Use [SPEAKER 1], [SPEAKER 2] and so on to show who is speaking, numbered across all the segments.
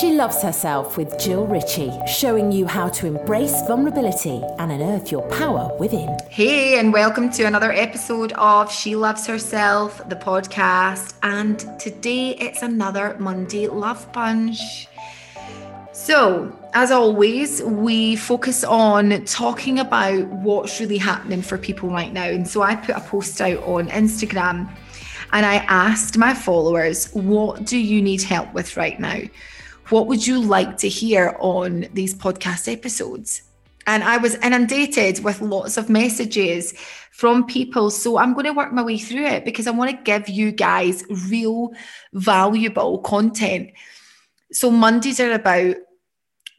[SPEAKER 1] She Loves Herself with Jill Ritchie, showing you how to embrace vulnerability and unearth your power within.
[SPEAKER 2] Hey, and welcome to another episode of She Loves Herself, the podcast. And today it's another Monday Love Punch. So, as always, we focus on talking about what's really happening for people right now. And so I put a post out on Instagram and I asked my followers, what do you need help with right now? What would you like to hear on these podcast episodes? And I was inundated with lots of messages from people. So I'm going to work my way through it because I want to give you guys real, valuable content. So Mondays are about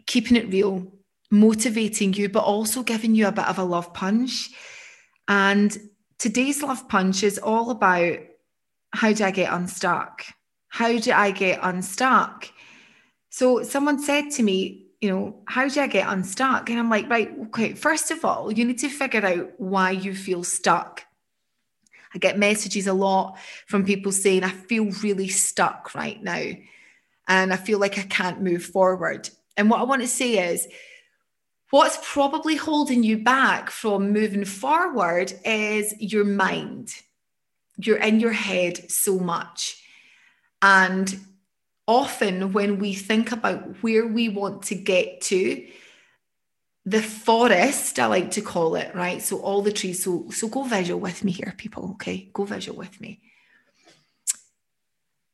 [SPEAKER 2] keeping it real, motivating you, but also giving you a bit of a love punch. And today's love punch is all about how do I get unstuck? How do I get unstuck? So someone said to me, you know, how do I get unstuck? And I'm like, right, okay, first of all, you need to figure out why you feel stuck. I get messages a lot from people saying, I feel really stuck right now. And I feel like I can't move forward. And what I want to say is, what's probably holding you back from moving forward is your mind. You're in your head so much. And often when we think about where we want to get to, the forest, I like to call it, right? So all the trees. So so go visual with me here, people. Okay, go visual with me.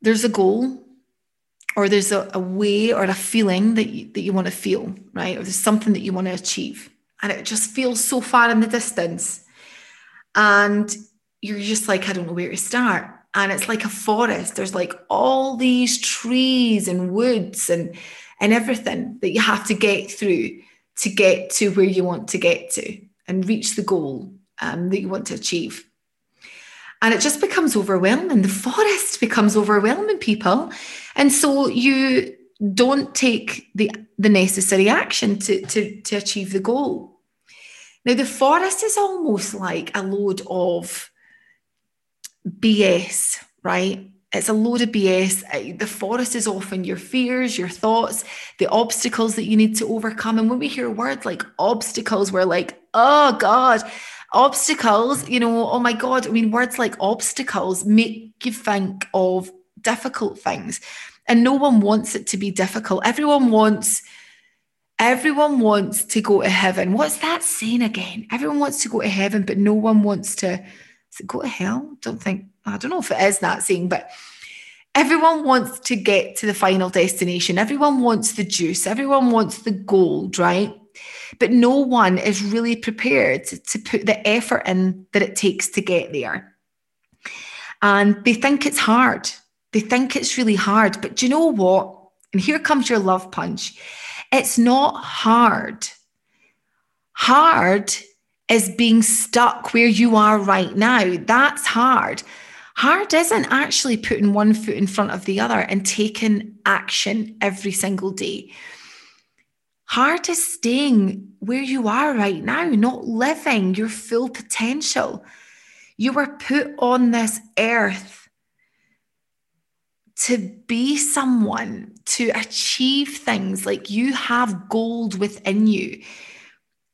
[SPEAKER 2] There's a goal, or there's a, a way or a feeling that you, that you want to feel, right? Or there's something that you want to achieve, and it just feels so far in the distance, and you're just like, I don't know where to start and it's like a forest. There's like all these trees and woods and and everything that you have to get through to get to where you want to get to and reach the goal um, that you want to achieve. And it just becomes overwhelming. The forest becomes overwhelming people. And so you don't take the the necessary action to to, to achieve the goal. Now the forest is almost like a load of BS, right? It's a load of BS. Uh, the forest is often your fears, your thoughts, the obstacles that you need to overcome. And when we hear words like obstacles, we're like, oh God, obstacles, you know, oh my God. I mean, words like obstacles make you think of difficult things. And no one wants it to be difficult. Everyone wants. Everyone wants to go to heaven. What's that saying again? Everyone wants to go to heaven, but no one wants to is it go to hell? Don't think, I don't know if it is that saying, but everyone wants to get to the final destination. Everyone wants the juice. Everyone wants the gold, right? But no one is really prepared to, to put the effort in that it takes to get there. And they think it's hard. They think it's really hard. But do you know what? And here comes your love punch. It's not hard. Hard is being stuck where you are right now. That's hard. Hard isn't actually putting one foot in front of the other and taking action every single day. Hard is staying where you are right now, not living your full potential. You were put on this earth to be someone, to achieve things like you have gold within you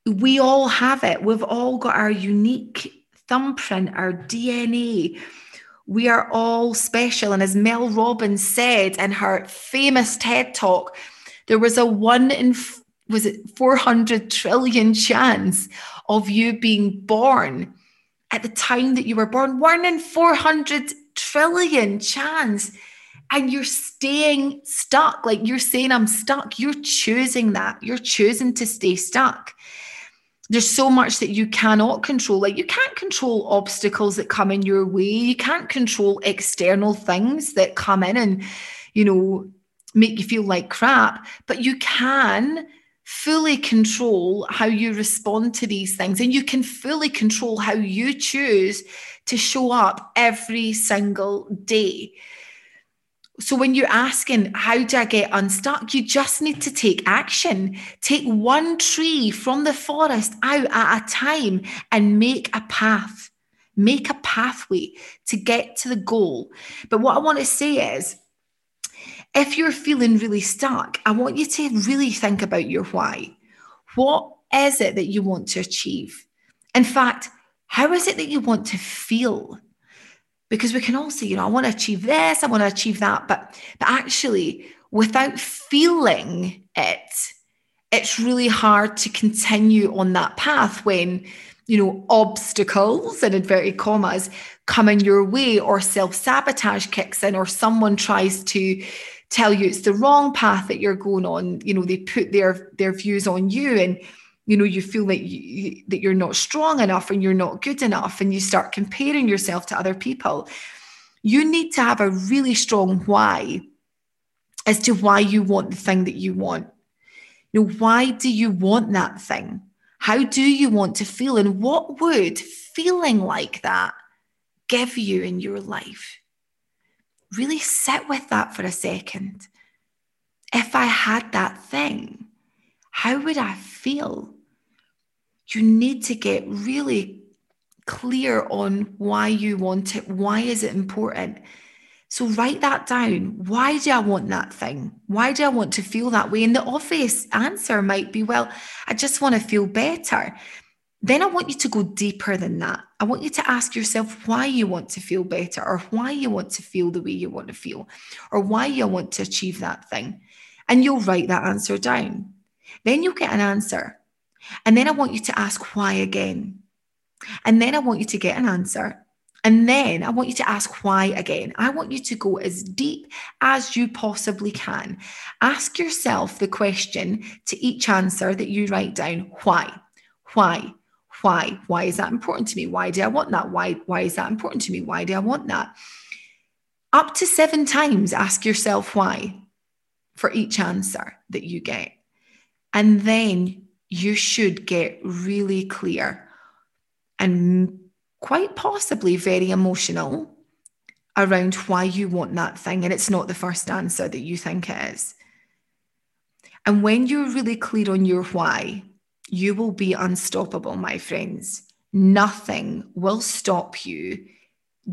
[SPEAKER 2] we all have it. We've all got our unique thumbprint, our DNA. We are all special. And as Mel Robbins said in her famous TED talk, there was a one in, was it 400 trillion chance of you being born at the time that you were born. One in 400 trillion chance. And you're staying stuck. Like you're saying, I'm stuck. You're choosing that. You're choosing to stay stuck there's so much that you cannot control. Like you can't control obstacles that come in your way. You can't control external things that come in and, you know, make you feel like crap. But you can fully control how you respond to these things. And you can fully control how you choose to show up every single day. So when you're asking, how do I get unstuck? You just need to take action. Take one tree from the forest out at a time and make a path. Make a pathway to get to the goal. But what I want to say is, if you're feeling really stuck, I want you to really think about your why. What is it that you want to achieve? In fact, how is it that you want to feel? Because we can all say, you know, I want to achieve this, I want to achieve that, but but actually, without feeling it, it's really hard to continue on that path when you know obstacles and inverted commas come in your way or self-sabotage kicks in or someone tries to tell you it's the wrong path that you're going on. You know they put their their views on you and you know you feel like you, that you're not strong enough and you're not good enough and you start comparing yourself to other people you need to have a really strong why as to why you want the thing that you want you know why do you want that thing how do you want to feel and what would feeling like that give you in your life really sit with that for a second. If I had that thing, how would I feel? You need to get really clear on why you want it. Why is it important? So write that down. Why do I want that thing? Why do I want to feel that way? And the obvious answer might be, well, I just want to feel better. Then I want you to go deeper than that. I want you to ask yourself why you want to feel better or why you want to feel the way you want to feel or why you want to achieve that thing. And you'll write that answer down. Then you'll get an answer. And then I want you to ask why again. And then I want you to get an answer. And then I want you to ask why again. I want you to go as deep as you possibly can. Ask yourself the question to each answer that you write down why? Why? Why? Why is that important to me? Why do I want that? Why, why is that important to me? Why do I want that? Up to seven times ask yourself why for each answer that you get. And then you should get really clear and quite possibly very emotional around why you want that thing. And it's not the first answer that you think it is. And when you're really clear on your why, you will be unstoppable, my friends. Nothing will stop you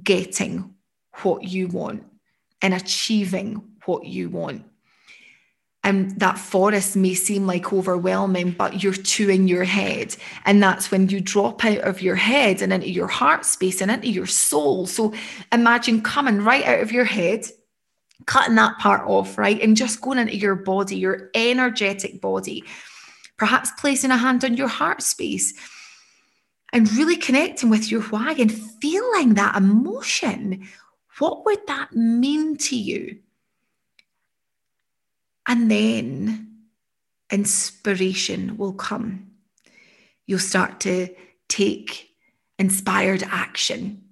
[SPEAKER 2] getting what you want and achieving what you want. And that forest may seem like overwhelming, but you're too in your head. And that's when you drop out of your head and into your heart space and into your soul. So imagine coming right out of your head, cutting that part off, right? And just going into your body, your energetic body perhaps placing a hand on your heart space and really connecting with your why and feeling that emotion. What would that mean to you? And then inspiration will come. You'll start to take inspired action.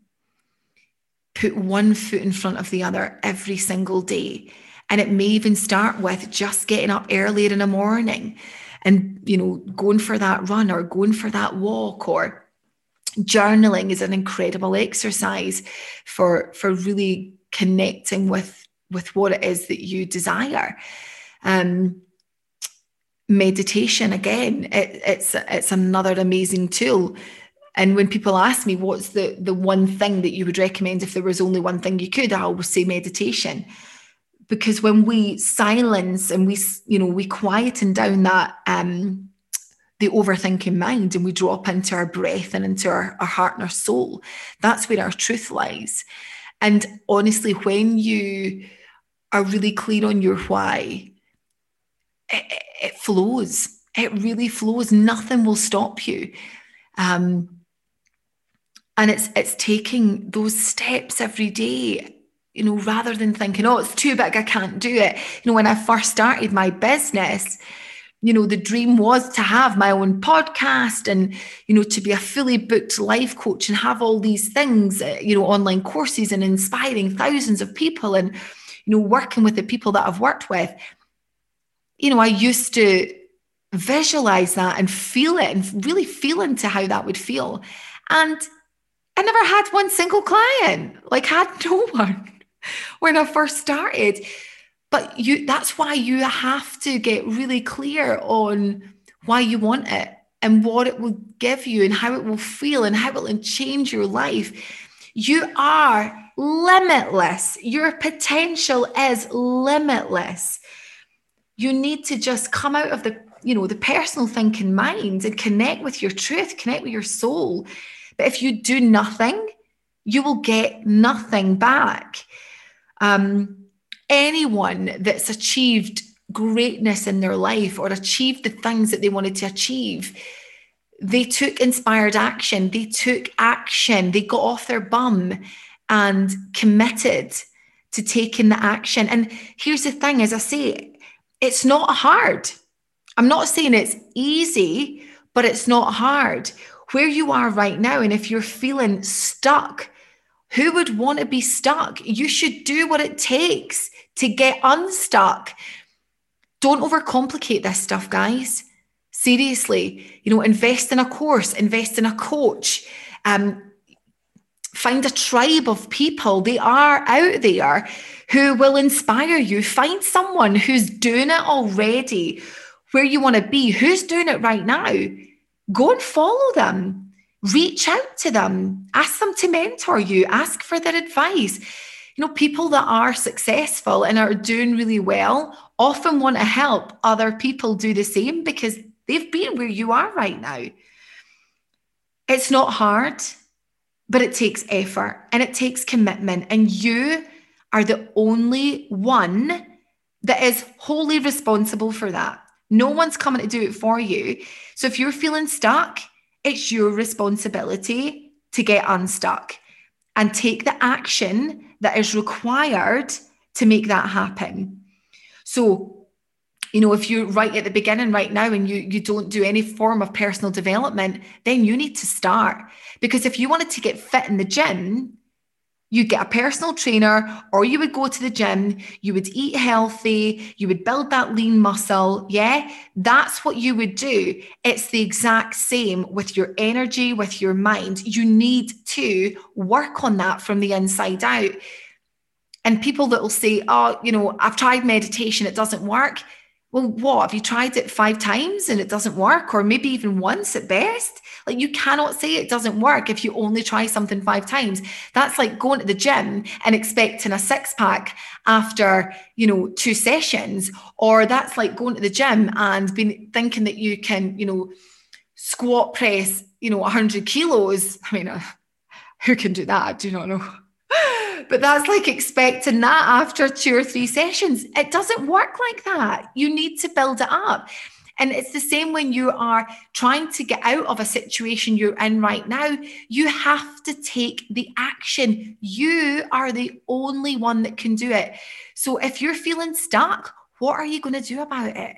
[SPEAKER 2] Put one foot in front of the other every single day. And it may even start with just getting up earlier in the morning and you know going for that run or going for that walk or journaling is an incredible exercise for for really connecting with with what it is that you desire um meditation again. It, it's it's another amazing tool. And when people ask me what's the the one thing that you would recommend if there was only one thing you could i always say meditation. Because when we silence and we you know we quieten down that um the overthinking mind and we drop into our breath and into our, our heart and our soul that's where our truth lies. And honestly when you are really clear on your why it, it flows it really flows nothing will stop you um and it's it's taking those steps every day you know, rather than thinking, oh, it's too big, I can't do it. You know, when I first started my business, you know, the dream was to have my own podcast and, you know, to be a fully booked life coach and have all these things, uh, you know, online courses and inspiring thousands of people and, you know, working with the people that I've worked with. You know, I used to visualize that and feel it and really feel into how that would feel. And I never had one single client, like, had no one when I first started. But you that's why you have to get really clear on why you want it and what it will give you and how it will feel and how it will change your life. You are limitless. Your potential is limitless. You need to just come out of the, you know, the personal thinking mind and connect with your truth, connect with your soul. But if you do nothing, you will get nothing back. Um, anyone that's achieved greatness in their life or achieved the things that they wanted to achieve, they took inspired action. They took action. They got off their bum and committed to taking the action. And here's the thing as I say, it's not hard. I'm not saying it's easy, but it's not hard. Where you are right now, and if you're feeling stuck, who would want to be stuck? You should do what it takes to get unstuck. Don't overcomplicate this stuff, guys. Seriously, you know, invest in a course, invest in a coach. Um, Find a tribe of people. They are out there who will inspire you. Find someone who's doing it already where you want to be, who's doing it right now. Go and follow them. Reach out to them. Ask them to mentor you. Ask for their advice. You know, people that are successful and are doing really well often want to help other people do the same because they've been where you are right now. It's not hard but it takes effort and it takes commitment. And you are the only one that is wholly responsible for that. No one's coming to do it for you. So if you're feeling stuck, it's your responsibility to get unstuck and take the action that is required to make that happen. So, you know, if you're right at the beginning right now and you, you don't do any form of personal development, then you need to start. Because if you wanted to get fit in the gym, you get a personal trainer or you would go to the gym, you would eat healthy, you would build that lean muscle. Yeah, that's what you would do. It's the exact same with your energy, with your mind. You need to work on that from the inside out. And people that will say, oh, you know, I've tried meditation, it doesn't work. Well, what? Have you tried it five times and it doesn't work, or maybe even once at best? Like, you cannot say it doesn't work if you only try something five times. That's like going to the gym and expecting a six pack after, you know, two sessions, or that's like going to the gym and being thinking that you can, you know, squat press, you know, 100 kilos. I mean, uh, who can do that? I do not know. But that's like expecting that after two or three sessions. It doesn't work like that. You need to build it up. And it's the same when you are trying to get out of a situation you're in right now. You have to take the action. You are the only one that can do it. So if you're feeling stuck, what are you going to do about it?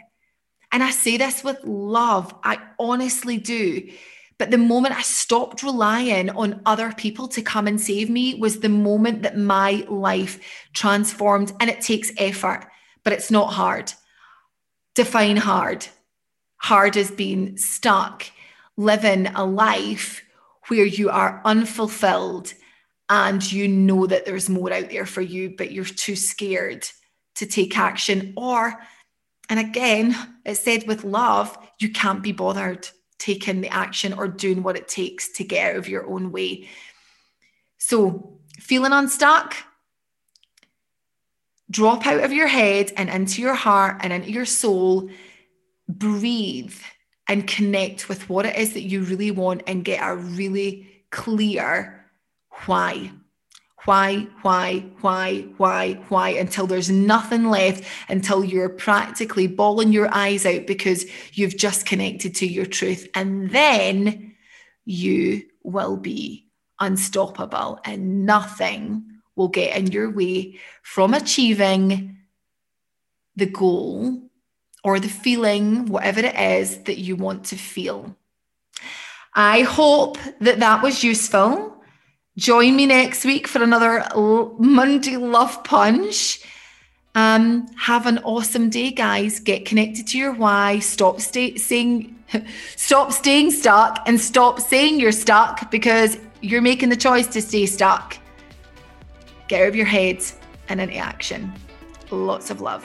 [SPEAKER 2] And I say this with love. I honestly do. But the moment I stopped relying on other people to come and save me was the moment that my life transformed. And it takes effort, but it's not hard. Define hard. Hard is being stuck, living a life where you are unfulfilled and you know that there's more out there for you, but you're too scared to take action. Or, and again, it's said with love, you can't be bothered taking the action or doing what it takes to get out of your own way. So, feeling unstuck, drop out of your head and into your heart and into your soul, breathe and connect with what it is that you really want and get a really clear why why, why, why, why, why, until there's nothing left, until you're practically bawling your eyes out because you've just connected to your truth. And then you will be unstoppable and nothing will get in your way from achieving the goal or the feeling, whatever it is that you want to feel. I hope that that was useful. Join me next week for another Monday Love Punch. Um, have an awesome day, guys. Get connected to your why. Stop stay, saying, stop staying stuck, and stop saying you're stuck because you're making the choice to stay stuck. Get out of your head and into action. Lots of love.